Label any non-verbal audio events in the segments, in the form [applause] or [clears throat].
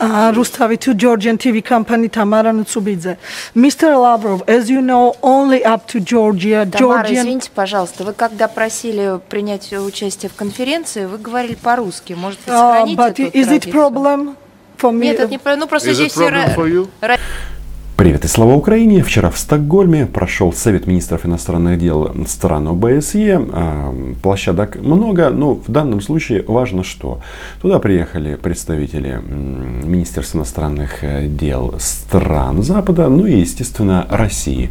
Uh, Rustavi to Georgian TV company Tamara Nutsubidze. Mr. Lavrov, as you know, only up to Georgia, Тамара, Georgian... извините, пожалуйста, вы когда просили принять участие в конференции, вы говорили по-русски. Может, вы Uh, сохраните but эту is it традицию? problem for me? Нет, это не про- Ну, просто Is it здесь все... problem for you? Привет и слава Украине! Вчера в Стокгольме прошел Совет министров иностранных дел стран ОБСЕ. А, Площадок много, но в данном случае важно, что туда приехали представители Министерства иностранных э, дел стран Запада, ну и, естественно, России.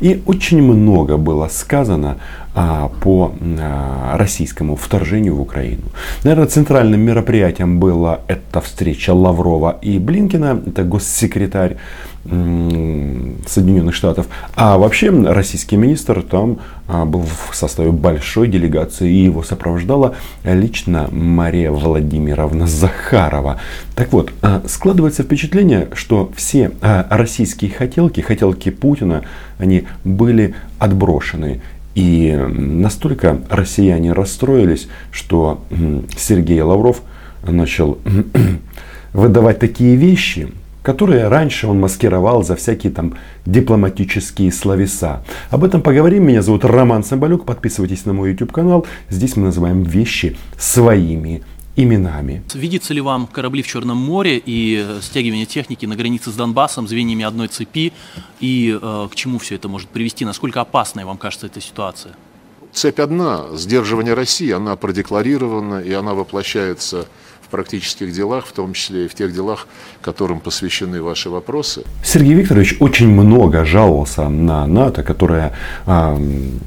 И очень много было сказано а, по а, российскому вторжению в Украину. Наверное, центральным мероприятием была эта встреча Лаврова и Блинкина, это госсекретарь Соединенных Штатов. А вообще российский министр там а, был в составе большой делегации и его сопровождала лично Мария Владимировна Захарова. Так вот, а, складывается впечатление, что все а, российские хотелки, хотелки Путина, они были отброшены. И настолько россияне расстроились, что Сергей Лавров начал [clears throat] выдавать такие вещи, которые раньше он маскировал за всякие там дипломатические словеса. Об этом поговорим. Меня зовут Роман Самбалюк. Подписывайтесь на мой YouTube канал. Здесь мы называем вещи своими именами. Видится ли вам корабли в Черном море и э, стягивание техники на границе с Донбассом звеньями одной цепи? И э, к чему все это может привести? Насколько опасной вам кажется эта ситуация? Цепь одна. Сдерживание России, она продекларирована, и она воплощается в практических делах, в том числе и в тех делах, которым посвящены ваши вопросы. Сергей Викторович очень много жаловался на НАТО, которая м,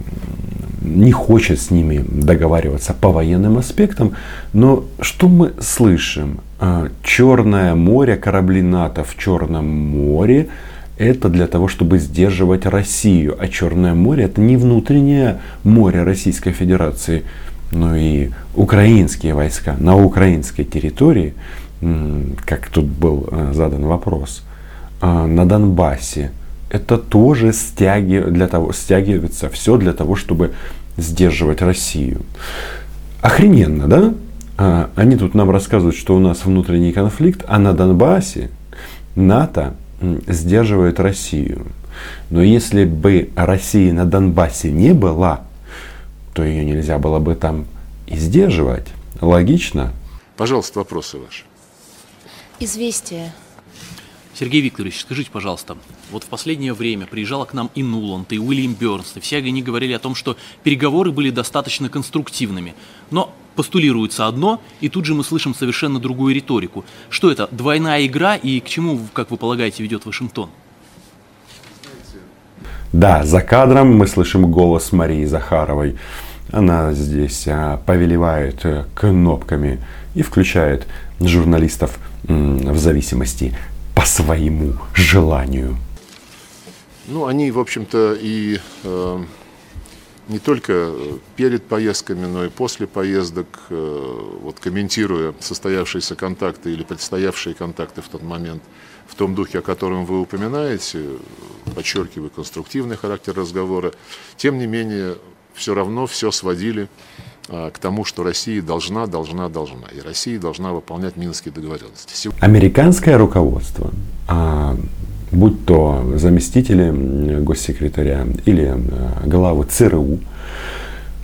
не хочет с ними договариваться по военным аспектам. Но что мы слышим? А, Черное море, корабли НАТО в Черном море это для того, чтобы сдерживать Россию. А Черное море это не внутреннее море Российской Федерации, но и украинские войска на украинской территории, как тут был э, задан вопрос, а, на Донбассе. Это тоже стяги, для того, стягивается все для того, чтобы сдерживать Россию. Охрененно, да? А, Они тут нам рассказывают, что у нас внутренний конфликт, а на Донбассе НАТО сдерживает Россию. Но если бы России на Донбассе не было, то ее нельзя было бы там и сдерживать. Логично? Пожалуйста, вопросы ваши. Известие. Сергей Викторович, скажите, пожалуйста, вот в последнее время приезжала к нам и Нуланд, и Уильям Бёрнс, и все они говорили о том, что переговоры были достаточно конструктивными. Но постулируется одно, и тут же мы слышим совершенно другую риторику. Что это, двойная игра, и к чему, как вы полагаете, ведет Вашингтон? Да, за кадром мы слышим голос Марии Захаровой. Она здесь а, повелевает э, кнопками и включает журналистов в зависимости по своему желанию. Ну, они, в общем-то, и э, не только перед поездками, но и после поездок, э, вот комментируя состоявшиеся контакты или предстоявшие контакты в тот момент, в том духе, о котором вы упоминаете, подчеркиваю конструктивный характер разговора, тем не менее, все равно все сводили к тому, что Россия должна, должна, должна. И Россия должна выполнять Минские договоренности. Американское руководство, а, будь то заместители госсекретаря или а, главы ЦРУ,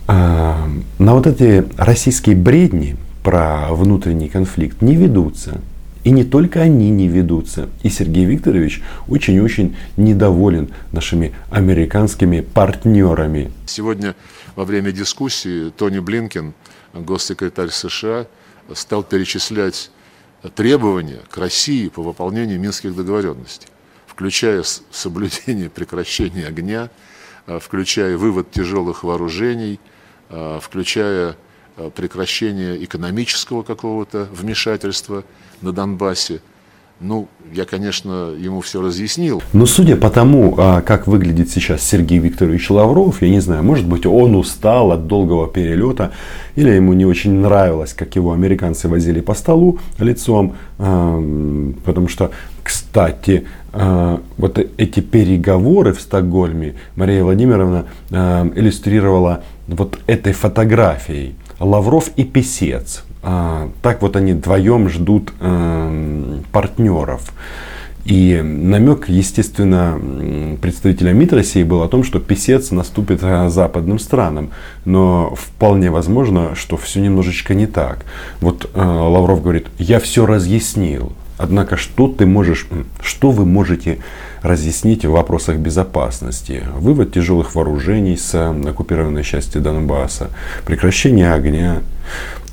а, на вот эти российские бредни про внутренний конфликт не ведутся. И не только они не ведутся. И Сергей Викторович очень-очень недоволен нашими американскими партнерами. Сегодня во время дискуссии Тони Блинкен, госсекретарь США, стал перечислять требования к России по выполнению минских договоренностей, включая соблюдение [laughs] прекращения огня, э, включая вывод тяжелых вооружений, э, включая э, прекращение экономического какого-то вмешательства на Донбассе. Ну, я, конечно, ему все разъяснил. Но судя по тому, а, как выглядит сейчас Сергей Викторович Лавров, я не знаю, может быть, он устал от долгого перелета, или ему не очень нравилось, как его американцы возили по столу лицом, а, потому что, кстати, а, вот эти переговоры в Стокгольме Мария Владимировна иллюстрировала вот этой фотографией. Лавров и Песец. А, Так вот они вдвоем ждут эм, партнеров. И намек, естественно, представителя МИД России был о том, что писец наступит э, западным странам. Но вполне возможно, что все немножечко не так. Вот э, Лавров говорит, я все разъяснил. Однако, что ты можешь, что вы можете разъяснить в вопросах безопасности? Вывод тяжелых вооружений с оккупированной части Донбасса, прекращение огня,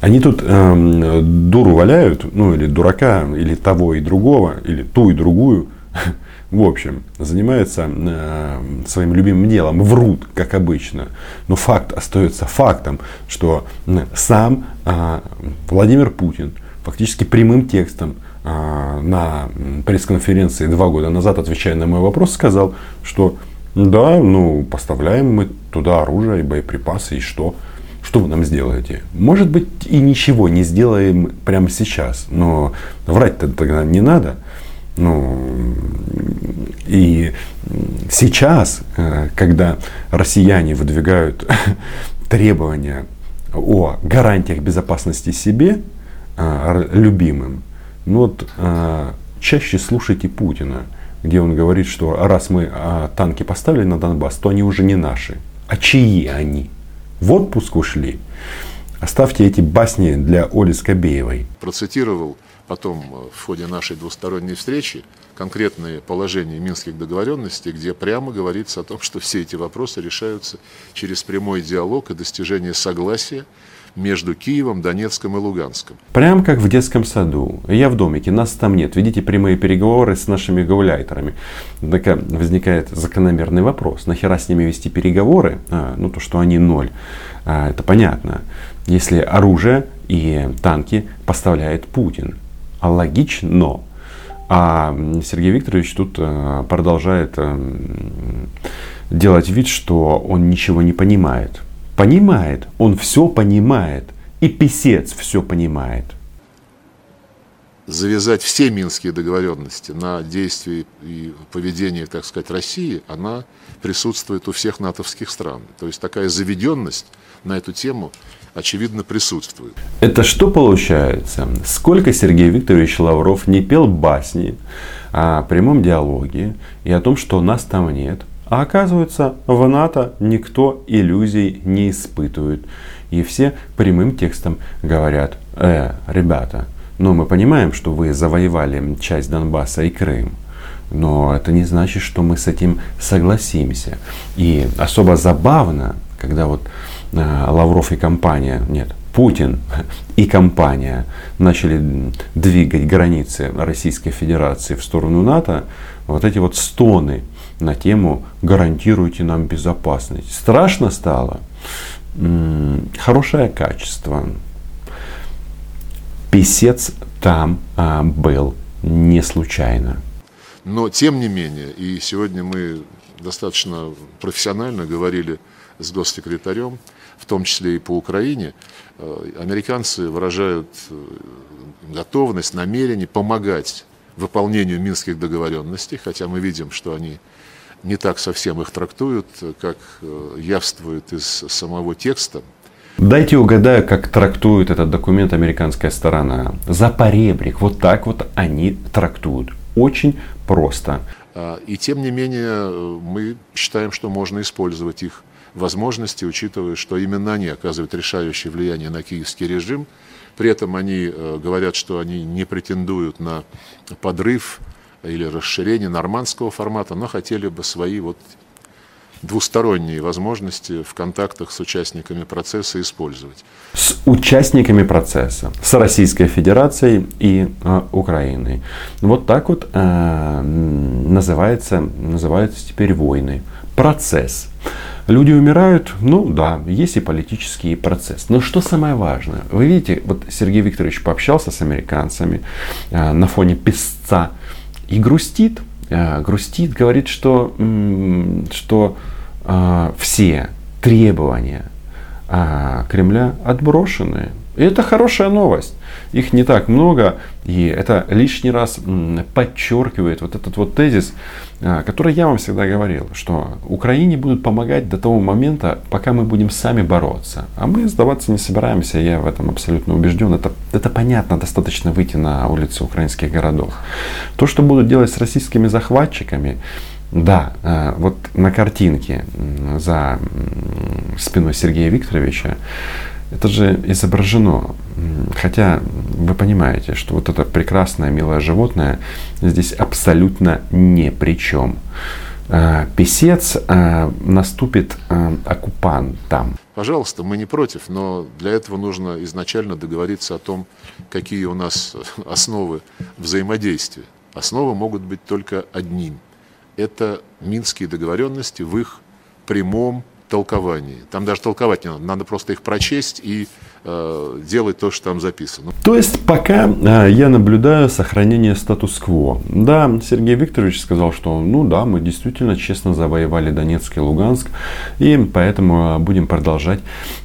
они тут э, дуру валяют, ну или дурака, или того и другого, или ту и другую. [laughs] В общем, занимаются э, своим любимым делом, врут, как обычно. Но факт остается фактом, что сам э, Владимир Путин фактически прямым текстом э, на пресс-конференции два года назад, отвечая на мой вопрос, сказал, что да, ну, поставляем мы туда оружие и боеприпасы, и что? Что вы нам сделаете? Может быть, и ничего не сделаем прямо сейчас, но врать-то тогда не надо. Ну, и сейчас, э, когда россияне выдвигают [laughs] требования о гарантиях безопасности себе, э, любимым, ну вот э, чаще слушайте Путина, где он говорит, что раз мы танки поставили на Донбасс, то они уже не наши. А чьи они? В отпуск ушли. Оставьте эти басни для Оли Скобеевой. Процитировал потом э, в ходе нашей двусторонней встречи конкретные положения минских договоренностей, где прямо говорится о том, что все эти вопросы решаются через прямой диалог и достижение согласия между Киевом, Донецком и Луганском. Прям как в детском саду. Я в домике, нас там нет. Ведите прямые переговоры с нашими гауляйтерами. Так возникает закономерный вопрос. Нахера с ними вести переговоры? А, ну, то, что они ноль. А, это понятно. Если оружие и танки поставляет Путин. А логично. А Сергей Викторович тут а, продолжает а, делать вид, что он ничего не понимает понимает, он все понимает. И писец все понимает. Завязать все минские договоренности на действия и поведение, так сказать, России, она присутствует у всех натовских стран. То есть такая заведенность на эту тему очевидно присутствует. Это что получается? Сколько Сергей Викторович Лавров не пел басни о прямом диалоге и о том, что нас там нет, а оказывается, в НАТО никто иллюзий не испытывает. И все прямым текстом говорят, э, ребята, ну мы понимаем, что вы завоевали часть Донбасса и Крым, но это не значит, что мы с этим согласимся. И особо забавно, когда вот Лавров и компания, нет, Путин и компания начали двигать границы Российской Федерации в сторону НАТО, вот эти вот стоны на тему «Гарантируйте нам безопасность». Страшно стало. Хорошее качество. Песец там а, был не случайно. Но тем не менее, и сегодня мы достаточно профессионально говорили с госсекретарем, в том числе и по Украине, э, американцы выражают э, готовность, намерение помогать выполнению минских договоренностей, хотя мы видим, что они не так совсем их трактуют, как э, явствует из самого текста. Дайте угадаю, как трактует этот документ американская сторона. За поребрик. Вот так вот они трактуют. Очень просто. А, и тем не менее, мы считаем, что можно использовать их возможности, учитывая, что именно они оказывают решающее влияние на киевский режим. При этом они э, говорят, что они не претендуют на подрыв или расширение нормандского формата, но хотели бы свои вот двусторонние возможности в контактах с участниками процесса использовать. С участниками процесса, с Российской Федерацией и э, Украиной. Вот так вот э, называется, называются теперь войны. Процесс. Люди умирают, ну да, есть и политический процесс. Но что самое важное? Вы видите, вот Сергей Викторович пообщался с американцами э, на фоне песца и грустит, э, грустит, говорит, что, что э, все требования э, Кремля отброшены. И это хорошая новость. Их не так много, и это лишний раз подчеркивает вот этот вот тезис, а, который я вам всегда говорил, что Украине будут помогать до того момента, пока мы будем сами бороться. А мы сдаваться не собираемся, я в этом абсолютно убежден. Это, это понятно, достаточно выйти на улицы украинских городов. То, что будут делать с российскими захватчиками, да, а, вот на картинке за спиной Сергея Викторовича это же изображено. Хотя вы понимаете, что вот это прекрасное, милое животное здесь абсолютно ни при чем. А, писец а, наступит а, оккупантам. Пожалуйста, мы не против, но для этого нужно изначально договориться о том, какие у нас основы взаимодействия. Основы могут быть только одним. Это минские договоренности в их прямом толковании. Там даже толковать не надо, надо просто их прочесть и делать то, что там записано. То есть пока э, я наблюдаю сохранение статус-кво. Да, Сергей Викторович сказал, что ну да, мы действительно честно завоевали Донецк и Луганск, и поэтому э, будем продолжать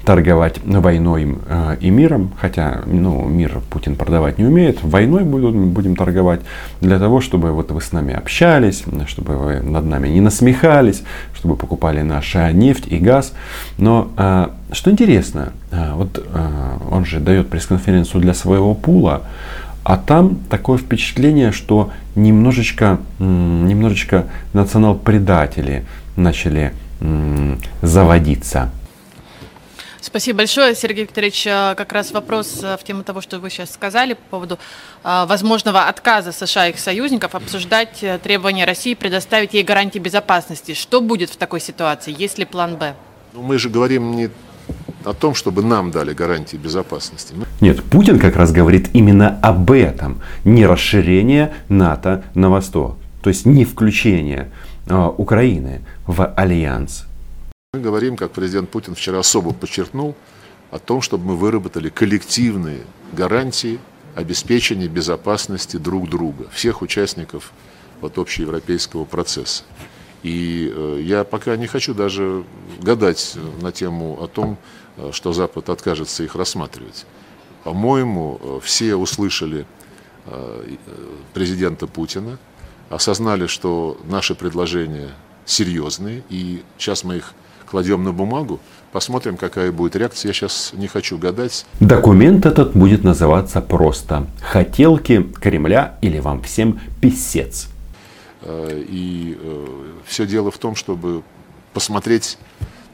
торговать войной э, и миром, хотя ну, мир Путин продавать не умеет, войной будем, будем торговать для того, чтобы вот вы с нами общались, чтобы вы над нами не насмехались, чтобы покупали наша нефть и газ. Но что интересно, а, вот а, он же дает пресс-конференцию для своего пула, а там такое впечатление, что немножечко, немножечко национал-предатели начали заводиться. Спасибо большое, Сергей Викторович. Э, как раз вопрос э, в тему того, что вы сейчас сказали по поводу э, возможного отказа США и их союзников обсуждать требования России предоставить ей гарантии безопасности. Что будет в такой ситуации? Есть ли план «Б»? Ну, мы же говорим не о том, чтобы нам дали гарантии безопасности. Нет, Путин как раз говорит именно об этом. Не расширение НАТО на восток. То есть не включение э, Украины в альянс. Мы говорим, как президент Путин вчера особо подчеркнул, о том, чтобы мы выработали коллективные гарантии обеспечения безопасности друг друга, всех участников вот, общеевропейского процесса. И э, я пока не хочу даже гадать на тему о том, э, что Запад откажется их рассматривать. По-моему, э, все услышали президента Путина, осознали, что наши предложения серьезные, и сейчас мы их кладем на бумагу, посмотрим, какая будет реакция. Я сейчас не хочу гадать. Документ этот будет называться просто «Хотелки Кремля» или «Вам всем писец». Э, и э, все дело в том, чтобы посмотреть,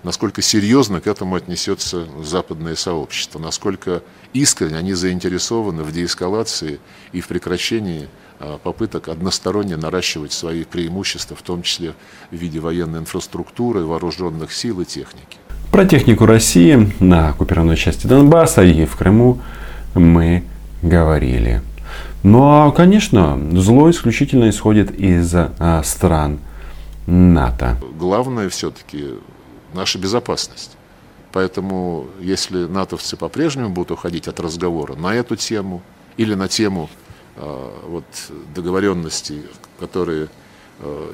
насколько серьезно к этому отнесется западное сообщество, насколько искренне они заинтересованы в деэскалации и в прекращении а, попыток односторонне наращивать свои преимущества, в том числе в виде военной инфраструктуры, вооруженных сил и техники. Про технику России на оккупированной части Донбасса и в Крыму мы говорили. Ну а, конечно, зло исключительно исходит из а, стран НАТО. Главное все-таки наша безопасность. Поэтому, если натовцы по-прежнему будут уходить от разговора на эту тему или на тему Э, вот, договоренностей, которые,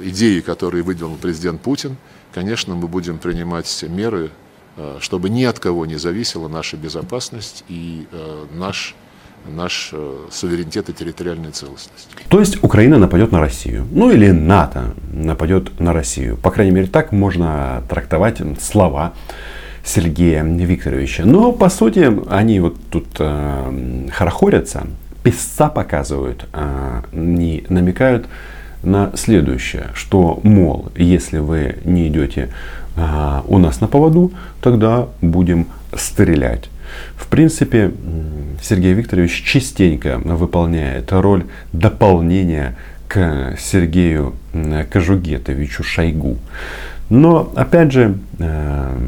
идеи, которые выдвинул президент Путин, конечно, мы будем принимать меры, э, чтобы ни от кого не зависела наша безопасность и наш наш суверенитет и территориальная целостность. То есть Украина нападет на Россию. Ну или НАТО нападет на Россию. По крайней мере, так можно трактовать слова Сергея Викторовича. Но по сути они вот тут э, хорохорятся писца показывают, а не намекают на следующее, что, мол, если вы не идете а, у нас на поводу, тогда будем стрелять. В принципе, Сергей Викторович частенько выполняет роль дополнения к Сергею Кожугетовичу Шойгу. Но, опять же, э,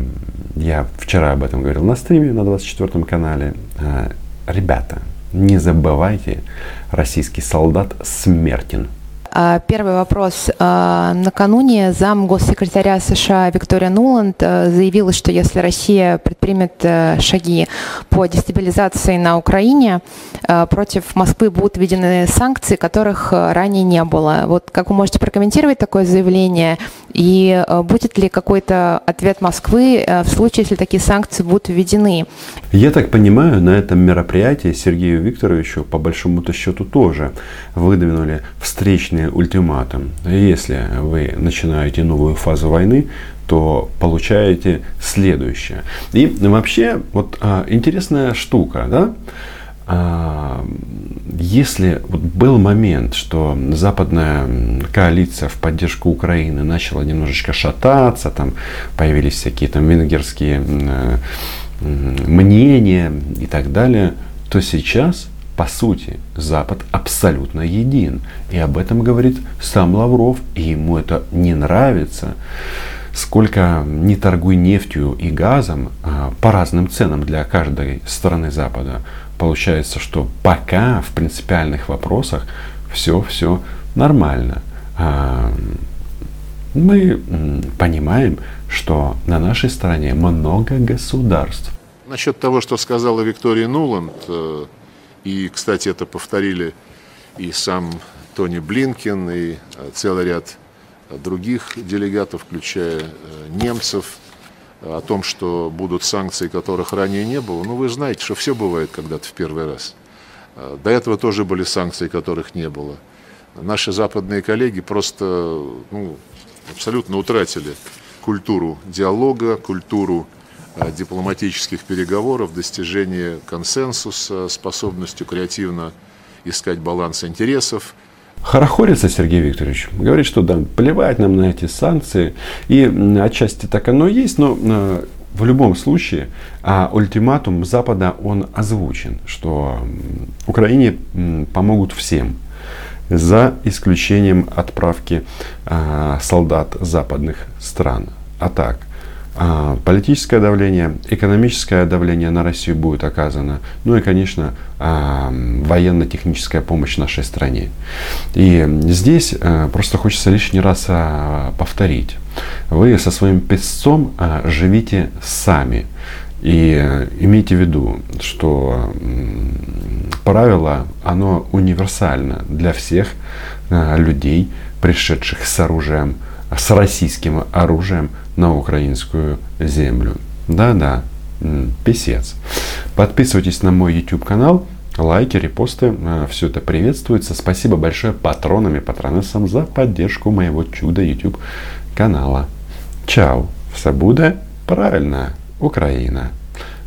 я вчера об этом говорил на стриме на 24 канале. Э, ребята, не забывайте, российский солдат смертен. А, первый вопрос. А, накануне зам госсекретаря США Виктория Нуланд а, заявила, что если Россия предпримет э, шаги по дестабилизации на Украине, против Москвы будут введены санкции, которых ранее не было. Вот как вы можете прокомментировать такое заявление И будет ли какой-то ответ Москвы в случае, если такие санкции будут введены? Я так понимаю, на этом мероприятии Сергею Викторовичу по большому-то счету тоже выдвинули встречный ультиматум. Если вы начинаете новую фазу войны, то получаете следующее. И вообще, вот а, интересная штука, да? А, если вот был момент, что западная коалиция в поддержку Украины начала немножечко шататься, там появились всякие там венгерские мнения и так далее, то сейчас, по сути, Запад абсолютно един. И об этом говорит сам Лавров, и ему это не нравится сколько не торгуй нефтью и газом а, по разным ценам для каждой стороны Запада, получается, что пока в принципиальных вопросах все, все нормально. А, мы понимаем, что на нашей стороне много государств. Насчет того, что сказала Виктория Нуланд, э, и, кстати, это повторили и сам Тони Блинкин, и э, целый ряд других делегатов, включая э, немцев, о том, что будут санкции, которых ранее не было. Ну, вы знаете, что все бывает когда-то в первый раз. Э, до этого тоже были санкции, которых не было. Наши западные коллеги просто ну, абсолютно утратили культуру диалога, культуру дипломатических переговоров, достижения консенсуса, способностью креативно искать баланс интересов – Хорохорится Сергей Викторович. Говорит, что да, плевать нам на эти санкции. И отчасти так оно и есть, но э, в любом случае а ультиматум Запада, он озвучен, что Украине помогут всем, за исключением отправки а, солдат западных стран. А так, политическое давление, экономическое давление на Россию будет оказано, ну и, конечно, а, военно-техническая помощь нашей стране. И здесь а, просто хочется лишний раз повторить. Вы со своим песцом живите сами. И имейте в виду, что правило, оно универсально для всех людей, пришедших с оружием, с российским оружием на украинскую землю. Да-да, писец. Подписывайтесь на мой YouTube канал, лайки, репосты, э, все это приветствуется. Спасибо большое патронам и патронессам за поддержку моего чуда YouTube канала. Чао! Все буде правильно, Украина.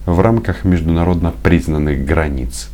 В рамках международно признанных границ